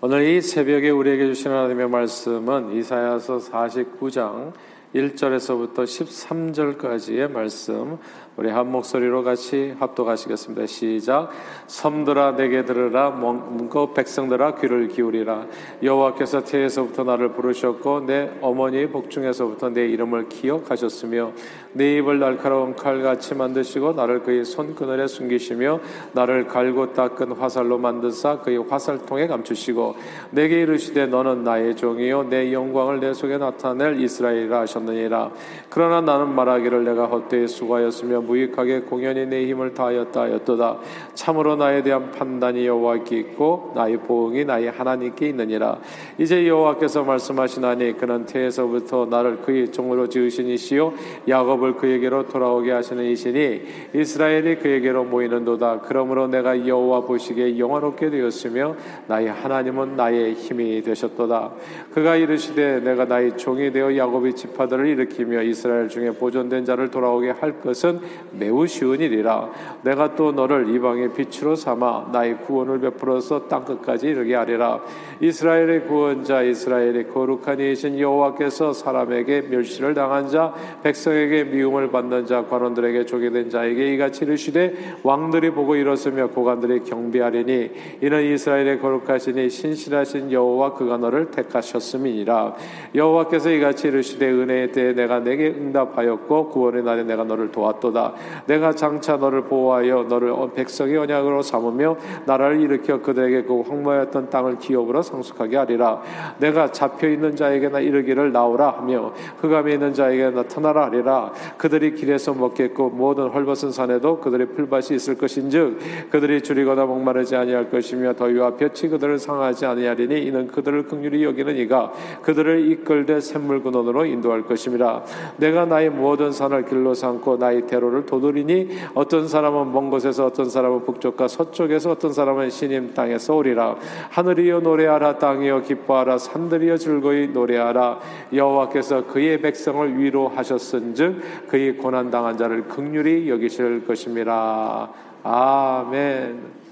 오늘 이 새벽에 우리에게 주신 하나님의 말씀은 이사야서 49장 1절에서부터 13절까지의 말씀 우리 한 목소리로 같이 합독하시겠습니다. 시작. 섬들아 내게 들으라 문고 백성들아 귀를 기울이라 여호와께서 태에서부터 나를 부르셨고 내 어머니 복중에서부터 내 이름을 기억하셨으며 내 입을 날카로운 칼같이 만드시고 나를 그의 손그늘에 숨기시며 나를 갈고 닦은 화살로 만드사 그의 화살통에 감추시고 내게 이르시되 너는 나의 종이요 내 영광을 내 속에 나타낼 이스라엘이라 하셨느니라 그러나 나는 말하기를 내가 헛되이 수고하였으며 무익하게 공연히 내 힘을 다하였다 하였도다. 참으로 나에 대한 판단이 여호와께 있고 나의 보응이 나의 하나님께 있느니라. 이제 여호와께서 말씀하시나니 그는 태에서부터 나를 그의 종으로 지으신 이시요 야곱을 그에게로 돌아오게 하시는 이시니 이스라엘이 그에게로 모이는도다. 그러므로 내가 여호와 보시기에 영화롭게 되었으며 나의 하나님은 나의 힘이 되셨도다. 그가 이르시되 내가 나의 종이 되어 야곱의 지파들을 일으키며 이스라엘 중에 보존된 자를 돌아오게 할 것은 매우 쉬운 일이라 내가 또 너를 이방의 빛으로 삼아 나의 구원을 베풀어서 땅 끝까지 이르게 하리라. 이스라엘의 구원자 이스라엘의 거룩한 이신 여호와께서 사람에게 멸시를 당한 자 백성에게 미움을 받는 자 관원들에게 조게된 자에게 이같이 이르시되 왕들이 보고 일었으며 고관들이 경배하리니 이는 이스라엘의 거룩하시니 신실하신 여호와 그가 너를 택하셨음이니라. 여호와께서 이같이 이르시되 은혜에 대해 내가 내게 응답하였고 구원의 날에 내가 너를 도왔도다 내가 장차 너를 보호하여 너를 백성의 언약으로 삼으며 나라를 일으켜 그들에게 그 황무하였던 땅을 기업으로 상속하게 하리라. 내가 잡혀 있는 자에게나 이르기를 나오라 하며 흑암에 있는 자에게 나타나라 하리라. 그들이 길에서 먹겠고 모든 헐벗은 산에도 그들의 풀밭이 있을 것인즉 그들이 줄이거나 목마르지 아니할 것이며 더위와 볕이 그들을 상하지 아니하리니 이는 그들을 극률히 여기는 이가 그들을 이끌되 샘물 근원으로 인도할 것임이라 내가 나의 모든 산을 길로 삼고 나의 대로 를 도드리니 어떤 사람은 먼 곳에서 어떤 사람은 북쪽과 서쪽에서 어떤 사람은 신임 땅에서 오리라. 하늘이여 노래하라 땅이여 기뻐하라 산들이여 즐거이 노래하라. 여호와께서 그의 백성을 위로하셨은즉 그의 고난 당한 자를 극률히 여기실 것입니다. 아멘.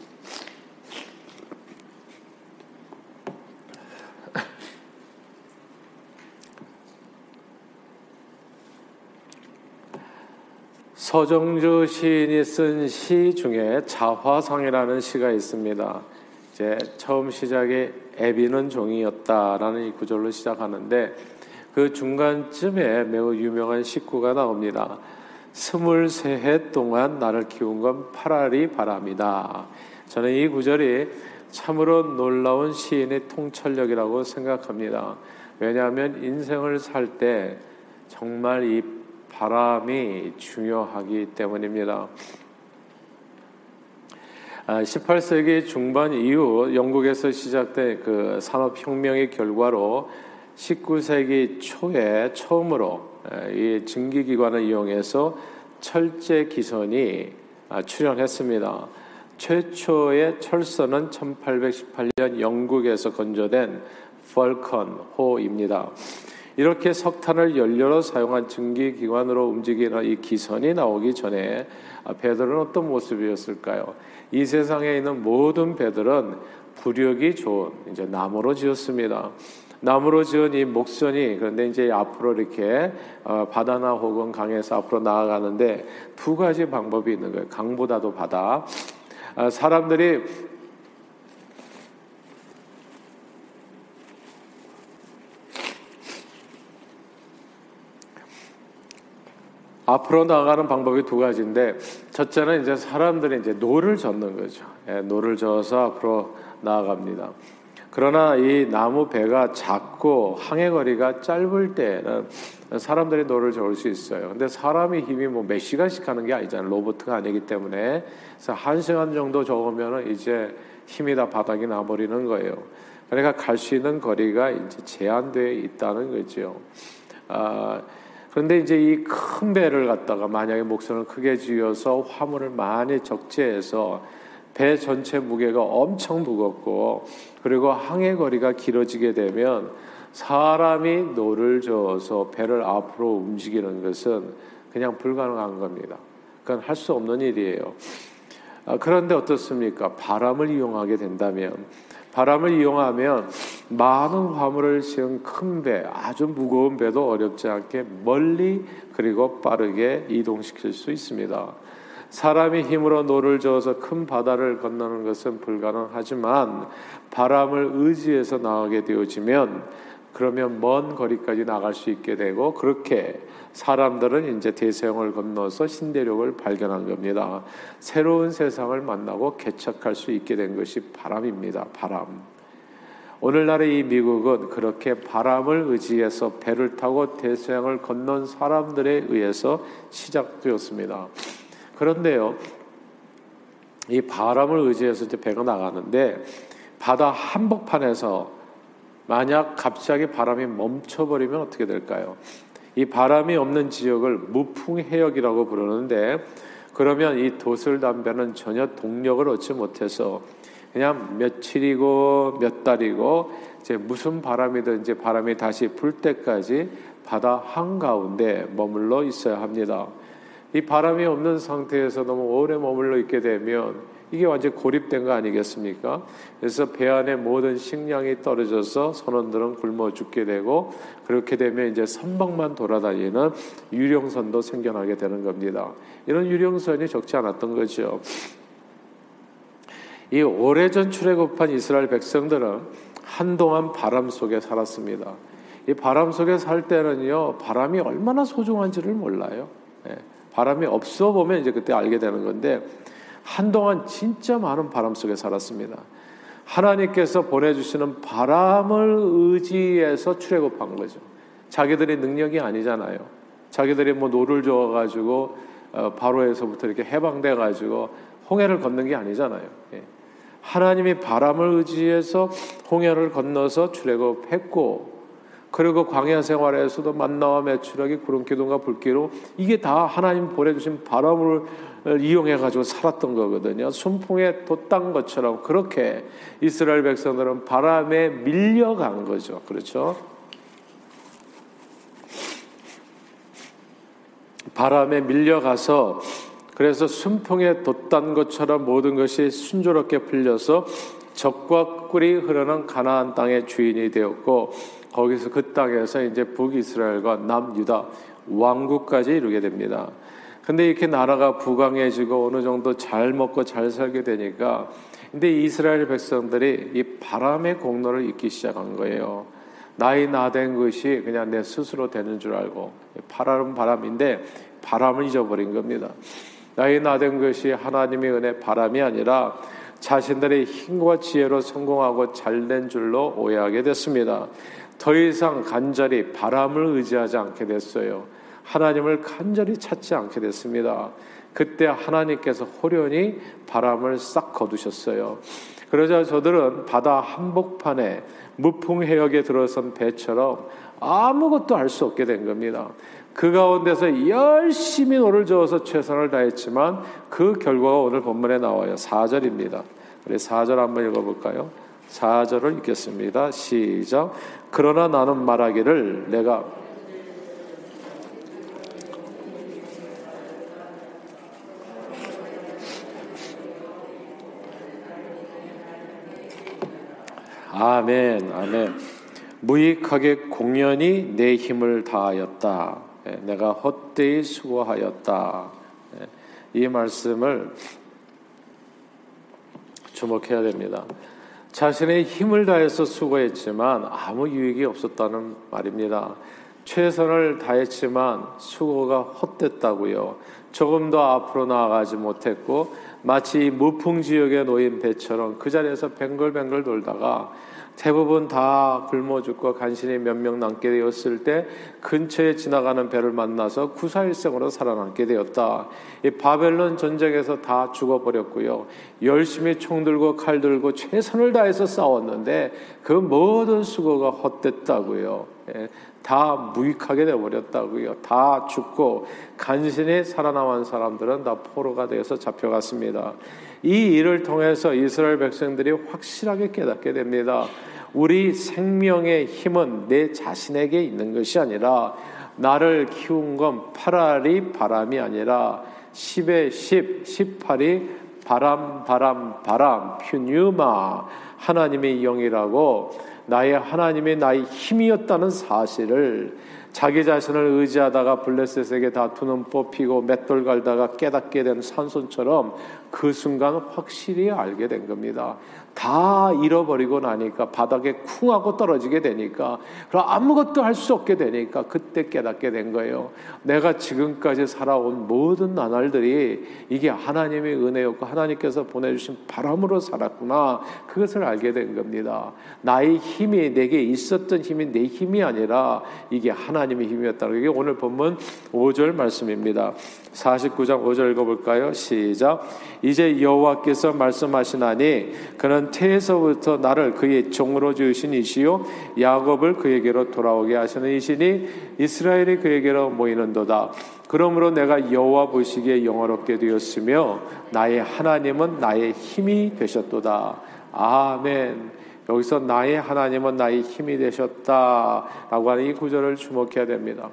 서정주 시인이 쓴 시 중에 자화상이라는 시가 있습니다. 이제 처음 시작에 애비는 종이었다라는 이 구절로 시작하는데 그 중간쯤에 매우 유명한 식구가 나옵니다. 스물세 해 동안 나를 키운 건 파라리 바람이다. 저는 이 구절이 참으로 놀라운 시인의 통찰력이라고 생각합니다. 왜냐하면 인생을 살 때 정말 이 바람이 중요하기 때문입니다. 18세기 아, 중반 이후 영국에서 시작된 그 산업혁명의 결과로 19세기 초에 처음으로 이 증기기관을 이용해서 철제 기선이 아, 출현했습니다. 최초의 철선은 1818년 영국에서 건조된 펄컨호입니다. 이렇게 석탄을 연료로 사용한 증기기관으로 움직이는 이 기선이 나오기 전에 아, 배들은 어떤 모습이었을까요? 이 세상에 있는 모든 배들은 부력이 좋은 이제 나무로 지었습니다. 나무로 지은 이 목선이 그런데 이제 앞으로 이렇게 어, 바다나 혹은 강에서 앞으로 나아가는데 두 가지 방법이 있는 거예요. 강보다도 바다. 아, 사람들이 앞으로 나가는 방법이 두 가지인데 첫째는 이제 사람들이 이제 노를 젓는 거죠. 예, 노를 저어서 앞으로 나아갑니다. 그러나 이 나무 배가 작고 항해 거리가 짧을 때는 사람들이 노를 저을 수 있어요. 근데 사람의 힘이 뭐 몇 시간씩 하는 게 아니잖아요. 로보트가 아니기 때문에 그래서 한 시간 정도 저으면 이제 힘이 다 바닥이 나버리는 거예요. 그러니까 갈 수 있는 거리가 이제 제한되어 있다는 거죠. 아, 그런데 이제 이 큰 배를 갖다가 만약에 목선을 크게 지어서 화물을 많이 적재해서 배 전체 무게가 엄청 무겁고 그리고 항해 거리가 길어지게 되면 사람이 노를 저어서 배를 앞으로 움직이는 것은 그냥 불가능한 겁니다. 그건 할 수 없는 일이에요. 아, 그런데 어떻습니까? 바람을 이용하게 된다면 바람을 이용하면 많은 화물을 실은 큰 배, 아주 무거운 배도 어렵지 않게 멀리 그리고 빠르게 이동시킬 수 있습니다. 사람이 힘으로 노를 저어서 큰 바다를 건너는 것은 불가능하지만 바람을 의지해서 나가게 되어지면 그러면 먼 거리까지 나갈 수 있게 되고 그렇게 사람들은 이제 대서양을 건너서 신대륙을 발견한 겁니다. 새로운 세상을 만나고 개척할 수 있게 된 것이 바람입니다. 바람. 오늘날의 이 미국은 그렇게 바람을 의지해서 배를 타고 대서양을 건넌 사람들에 의해서 시작되었습니다. 그런데요, 이 바람을 의지해서 이제 배가 나가는데 바다 한복판에서 만약 갑자기 바람이 멈춰버리면 어떻게 될까요? 이 바람이 없는 지역을 무풍해역이라고 부르는데 그러면 이 도슬담배는 전혀 동력을 얻지 못해서 그냥 며칠이고 몇 달이고 이제 무슨 바람이든지 바람이 다시 불 때까지 바다 한가운데 머물러 있어야 합니다. 이 바람이 없는 상태에서 너무 오래 머물러 있게 되면 이게 완전 고립된 거 아니겠습니까? 그래서 배 안에 모든 식량이 떨어져서 선원들은 굶어 죽게 되고 그렇게 되면 이제 선박만 돌아다니는 유령선도 생겨나게 되는 겁니다. 이런 유령선이 적지 않았던 거죠. 이 오래전 출애굽한 이스라엘 백성들은 한동안 바람 속에 살았습니다. 이 바람 속에 살 때는요, 바람이 얼마나 소중한지를 몰라요. 예, 바람이 없어 보면 이제 그때 알게 되는 건데, 한동안 진짜 많은 바람 속에 살았습니다. 하나님께서 보내주시는 바람을 의지해서 출애굽한 거죠. 자기들의 능력이 아니잖아요. 자기들이 뭐 노를 저어가지고 어, 바로에서부터 이렇게 해방돼가지고 홍해를 건넌 게 아니잖아요. 예. 하나님이 바람을 의지해서 홍해를 건너서 출애굽했고 그리고 광야 생활에서도 만나와 메추라기 구름 기둥과 불기둥 이게 다 하나님 보내주신 바람을 이용해 가지고 살았던 거거든요. 순풍에 돛단 것처럼 그렇게 이스라엘 백성들은 바람에 밀려간 거죠. 그렇죠? 바람에 밀려가서 그래서 순풍에 돛단 것처럼 모든 것이 순조롭게 풀려서 적과 꿀이 흐르는 가나안 땅의 주인이 되었고 거기서 그 땅에서 이제 북이스라엘과 남유다 왕국까지 이루게 됩니다. 근데 이렇게 나라가 부강해지고 어느 정도 잘 먹고 잘 살게 되니까 근데 이스라엘 백성들이 이 바람의 공로를 잊기 시작한 거예요. 나이 나된 것이 그냥 내 스스로 되는 줄 알고 바람 바람인데 바람을 잊어버린 겁니다. 나이 나된 것이 하나님의 은혜 바람이 아니라 자신들의 힘과 지혜로 성공하고 잘된 줄로 오해하게 됐습니다. 더 이상 간절히 바람을 의지하지 않게 됐어요. 하나님을 간절히 찾지 않게 됐습니다. 그때 하나님께서 호련히 바람을 싹 거두셨어요. 그러자 저들은 바다 한복판에 무풍 해역에 들어선 배처럼 아무것도 할 수 없게 된 겁니다. 그 가운데서 열심히 노를 저어서 최선을 다했지만 그 결과가 오늘 본문에 나와요. 4절입니다. 우리 4절 한번 읽어볼까요? 4절을 읽겠습니다. 시작. 그러나 나는 말하기를 내가 아멘, 아멘. 무익하게 공연히 내 힘을 다하였다. 예, 내가 헛되이 수고하였다. 예, 이 말씀을 주목해야 됩니다. 자신의 힘을 다해서 수고했지만 아무 유익이 없었다는 말입니다. 최선을 다했지만 수고가 헛됐다고요. 조금 더 앞으로 나아가지 못했고 마치 무풍 지역에 놓인 배처럼 그 자리에서 뱅글뱅글 돌다가 대부분 다 굶어 죽고 간신히 몇 명 남게 되었을 때 근처에 지나가는 배를 만나서 구사일생으로 살아남게 되었다. 이 바벨론 전쟁에서 다 죽어버렸고요. 열심히 총 들고 칼 들고 최선을 다해서 싸웠는데 그 모든 수고가 헛됐다고요. 예, 다 무익하게 되어버렸다고요. 다 죽고 간신히 살아남은 사람들은 다 포로가 되어서 잡혀갔습니다. 이 일을 통해서 이스라엘 백성들이 확실하게 깨닫게 됩니다. 우리 생명의 힘은 내 자신에게 있는 것이 아니라 나를 키운 건 8알이 바람이 아니라 10에 10, 18이 바람, 바람, 바람, 퓨뉴마. 하나님의 영이라고 나의 하나님이 나의 힘이었다는 사실을 자기 자신을 의지하다가 블레셋에게 다투는 뽑히고 맷돌 갈다가 깨닫게 된 산손처럼 그 순간 확실히 알게 된 겁니다. 다 잃어버리고 나니까 바닥에 쿵 하고 떨어지게 되니까 그럼 아무것도 할 수 없게 되니까 그때 깨닫게 된 거예요. 내가 지금까지 살아온 모든 나날들이 이게 하나님의 은혜였고 하나님께서 보내주신 바람으로 살았구나 그것을 알게 된 겁니다. 나의 힘이 내게 있었던 힘이 내 힘이 아니라 이게 하나님의 힘이었다는 게 오늘 본문 5절 말씀입니다. 49장 5절 읽어볼까요? 시작. 이제 여호와께서 말씀하시나니 그는 태에서부터 나를 그의 종으로 지으신 이시요 야곱을 그에게로 돌아오게 하시는 이시니 이스라엘이 그에게로 모이는도다. 그러므로 내가 여호와 보시기에 영화롭게 되었으며 나의 하나님은 나의 힘이 되셨도다. 아멘. 여기서 나의 하나님은 나의 힘이 되셨다라고 하는 이 구절을 주목해야 됩니다.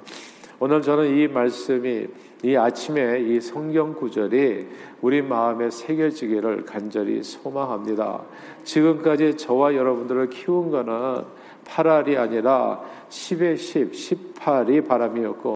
오늘 저는 이 말씀이 이 아침에 이 성경 구절이 우리 마음에 새겨지기를 간절히 소망합니다. 지금까지 저와 여러분들을 키운 거는 8알이 아니라 10의 10, 18이 바람이었고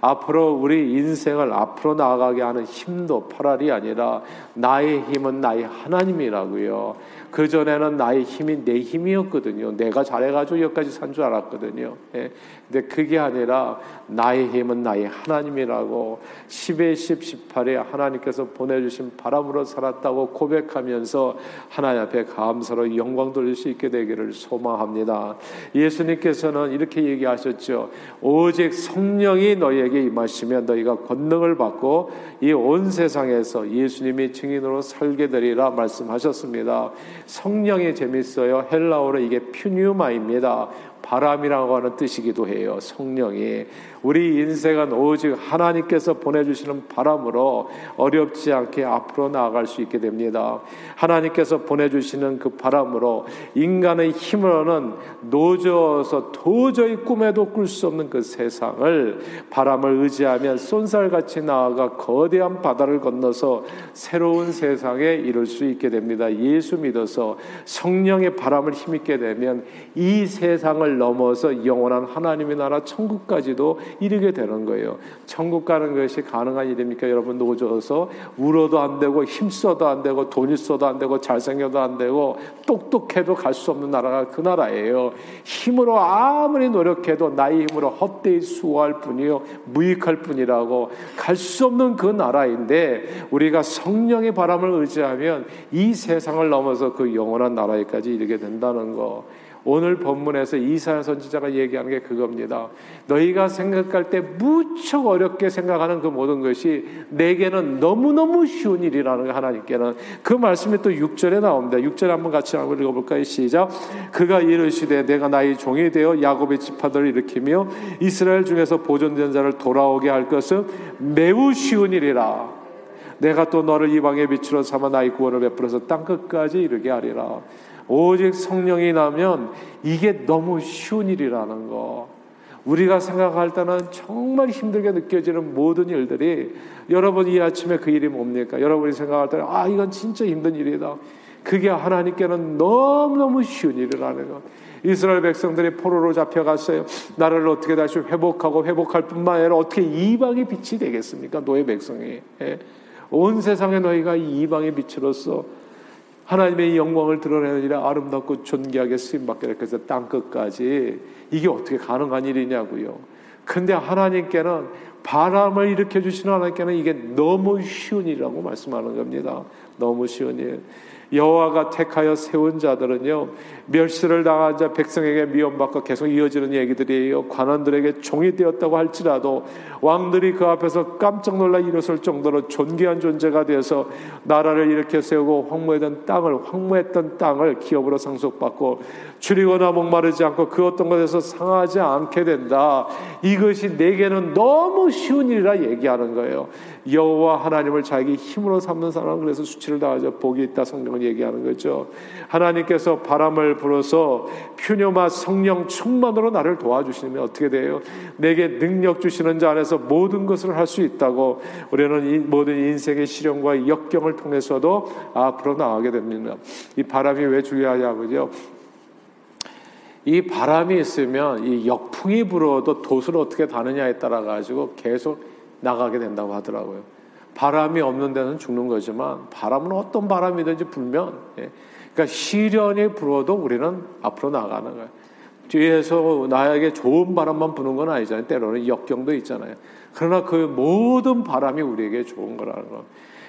앞으로 우리 인생을 앞으로 나아가게 하는 힘도 8알이 아니라 나의 힘은 나의 하나님이라고요. 그 전에는 나의 힘이 내 힘이었거든요. 내가 잘해가지고 여기까지 산 줄 알았거든요. 예. 근데 그게 아니라 나의 힘은 나의 하나님이라고 10의 10, 18에 하나님께서 보내주신 바람으로 살았다고 고백하면서 하나님 앞에 감사로 영광 돌릴 수 있게 되기를 소망합니다. 예수님께서는 이렇게 얘기하셨죠. 오직 성령이 너희에게 임하시면 너희가 권능을 받고 이 온 세상에서 예수님이 증인으로 살게 되리라 말씀하셨습니다. 성령이 재밌어요. 헬라어로 이게 퓨뉴마입니다. 바람이라고 하는 뜻이기도 해요. 성령이 우리 인생은 오직 하나님께서 보내주시는 바람으로 어렵지 않게 앞으로 나아갈 수 있게 됩니다. 하나님께서 보내주시는 그 바람으로 인간의 힘으로는 노져서 도저히 꿈에도 꿀 수 없는 그 세상을 바람을 의지하면 쏜살같이 나아가 거대한 바다를 건너서 새로운 세상에 이룰 수 있게 됩니다. 예수 믿어서 성령의 바람을 힘있게 되면 이 세상을 넘어서 영원한 하나님의 나라 천국까지도 이르게 되는 거예요. 천국 가는 것이 가능한 일입니까? 여러분 노져서 울어도 안 되고 힘써도 안 되고 돈 있어도 안 되고 잘생겨도 안 되고 똑똑해도 갈 수 없는 나라가 그 나라예요. 힘으로 아무리 노력해도 나의 힘으로 헛되이 수고할 뿐이요 무익할 뿐이라고 갈 수 없는 그 나라인데 우리가 성령의 바람을 의지하면 이 세상을 넘어서 그 영원한 나라에까지 이르게 된다는 거. 오늘 본문에서 이사야 선지자가 얘기하는 게 그겁니다. 너희가 생각할 때 무척 어렵게 생각하는 그 모든 것이 내게는 너무너무 쉬운 일이라는 하나님께는 그 말씀이 또 6절에 나옵니다. 6절에 한번 같이 한번 읽어볼까요? 시작. 그가 이르시되 내가 나의 종이 되어 야곱의 지파들을 일으키며 이스라엘 중에서 보존된 자를 돌아오게 할 것은 매우 쉬운 일이라. 내가 또 너를 이방의 빛으로 삼아 나의 구원을 베풀어서 땅 끝까지 이르게 하리라. 오직 성령이 나면 이게 너무 쉬운 일이라는 거. 우리가 생각할 때는 정말 힘들게 느껴지는 모든 일들이 여러분 이 아침에 그 일이 뭡니까? 여러분이 생각할 때는 아 이건 진짜 힘든 일이다. 그게 하나님께는 너무너무 쉬운 일이라는 거. 이스라엘 백성들이 포로로 잡혀갔어요. 나라를 어떻게 다시 회복하고 회복할 뿐만 아니라 어떻게 이방의 빛이 되겠습니까? 노예 백성이. 예. 온 세상에 너희가 이방의 빛으로서 하나님의 영광을 드러내느니라 아름답고 존귀하게 쓰임받게 그래서 땅 끝까지 이게 어떻게 가능한 일이냐고요. 근데 하나님께는 바람을 일으켜 주시는 하나님께는 이게 너무 쉬운 일이라고 말씀하는 겁니다. 너무 쉬운 일. 여호와가 택하여 세운 자들은요 멸시를 당한 자 백성에게 미움받고 계속 이어지는 얘기들이에요. 관원들에게 종이 되었다고 할지라도 왕들이 그 앞에서 깜짝 놀라 일어설 정도로 존귀한 존재가 되어서 나라를 일으켜 세우고 황무했던 땅을 황무했던 땅을 기업으로 상속받고 줄이거나 목마르지 않고 그 어떤 것에서 상하지 않게 된다. 이것이 내게는 너무 쉬운 일이라 얘기하는 거예요. 여호와 하나님을 자기 힘으로 삼는 사람은 그래서 수치를 당하죠. 복이 있다 성경은 얘기하는 거죠. 하나님께서 바람을 불어서 퓨뇨마 성령 충만으로 나를 도와주시면 어떻게 돼요? 내게 능력 주시는 자 안에서 모든 것을 할 수 있다고 우리는 이 모든 인생의 시련과 역경을 통해서도 앞으로 나가게 됩니다. 이 바람이 왜 중요하냐고요? 이 바람이 있으면 이 역풍이 불어도 돛을 어떻게 다느냐에 따라 가지고 계속 나가게 된다고 하더라고요. 바람이 없는 데는 죽는 거지만 바람은 어떤 바람이든지 불면 예. 그러니까 시련이 불어도 우리는 앞으로 나가는 거예요. 뒤에서 나에게 좋은 바람만 부는 건 아니잖아요. 때로는 역경도 있잖아요. 그러나 그 모든 바람이 우리에게 좋은 거라는 거.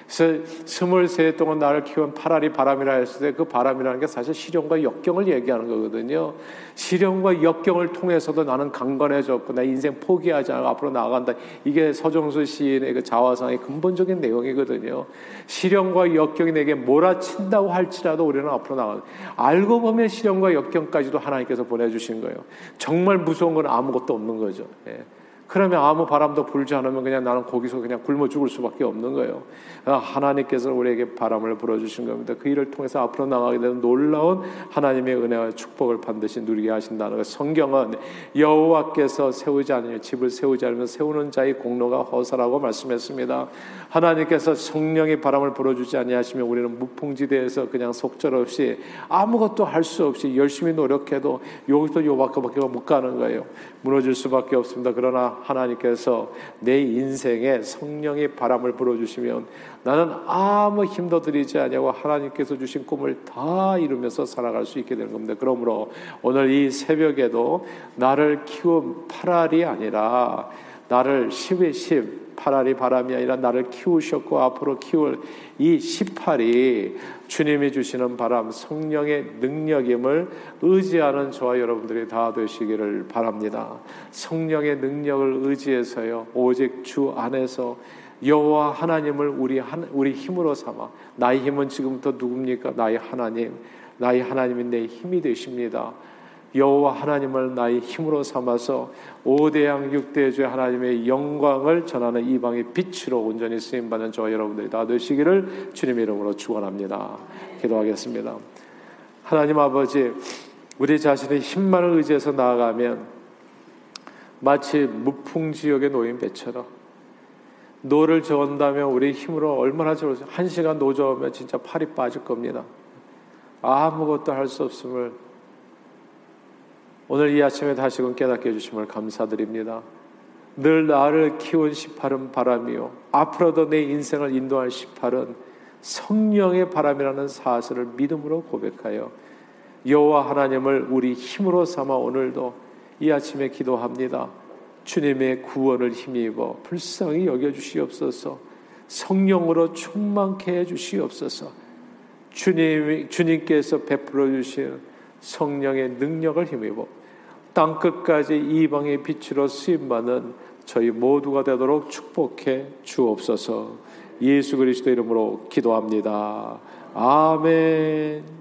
그래서 스물세 동안 나를 키운 파라리 바람이라 했을 때 그 바람이라는 게 사실 시련과 역경을 얘기하는 거거든요. 시련과 역경을 통해서도 나는 강건해졌고 나 인생 포기하지 않고 앞으로 나아간다. 이게 서정수 시인의 그 자화상의 근본적인 내용이거든요. 시련과 역경이 내게 몰아친다고 할지라도 우리는 앞으로 나가. 알고 보면 시련과 역경까지도 하나님께서 보내주신 거예요. 정말 무서운 건 아무것도 없는 거죠. 예. 그러면 아무 바람도 불지 않으면 그냥 나는 거기서 그냥 굶어 죽을 수밖에 없는 거예요. 아, 하나님께서 우리에게 바람을 불어주신 겁니다. 그 일을 통해서 앞으로 나가게 되는 놀라운 하나님의 은혜와 축복을 반드시 누리게 하신다는 것. 성경은 여호와께서 세우지 않으면 집을 세우지 않으면 세우는 자의 공로가 허사라고 말씀했습니다. 하나님께서 성령의 바람을 불어주지 아니하시면 우리는 무풍지대에서 그냥 속절없이 아무것도 할 수 없이 열심히 노력해도 여기서 요밖에 못 가는 거예요. 무너질 수밖에 없습니다. 그러나 하나님께서 내 인생에 성령의 바람을 불어주시면 나는 아무 힘도 들이지 않냐고 하나님께서 주신 꿈을 다 이루면서 살아갈 수 있게 되는 겁니다. 그러므로 오늘 이 새벽에도 나를 키운 파랄이 아니라 나를 10의 10, 8알이 바람이 아니라 나를 키우셨고 앞으로 키울 이 18이 주님이 주시는 바람, 성령의 능력임을 의지하는 저와 여러분들이 다 되시기를 바랍니다. 성령의 능력을 의지해서요, 오직 주 안에서 여호와 하나님을 우리 한, 우리 힘으로 삼아 나의 힘은 지금부터 누굽니까? 나의 하나님, 나의 하나님이 내 힘이 되십니다. 여호와 하나님을 나의 힘으로 삼아서 오대양 육대주의 하나님의 영광을 전하는 이방의 빛으로 온전히 쓰임 받는 저와 여러분들이 다 되시기를 주님의 이름으로 축원합니다. 기도하겠습니다. 하나님 아버지, 우리 자신의 힘만을 의지해서 나아가면 마치 무풍지역에 놓인 배처럼 노를 저은다면 우리 힘으로 얼마나 저어서 한 시간 노 저으면 진짜 팔이 빠질 겁니다. 아무것도 할 수 없음을 오늘 이 아침에 다시금 깨닫게 해주심을 감사드립니다. 늘 나를 키운 18은 바람이요. 앞으로도 내 인생을 인도할 18은 성령의 바람이라는 사실을 믿음으로 고백하여 여호와 하나님을 우리 힘으로 삼아 오늘도 이 아침에 기도합니다. 주님의 구원을 힘입어 불쌍히 여겨 주시옵소서. 성령으로 충만케 해 주시옵소서. 주님 주님께서 베풀어 주신 성령의 능력을 힘입어 땅 끝까지 이방의 빛으로 쓰임받는 저희 모두가 되도록 축복해 주옵소서. 예수 그리스도 이름으로 기도합니다. 아멘.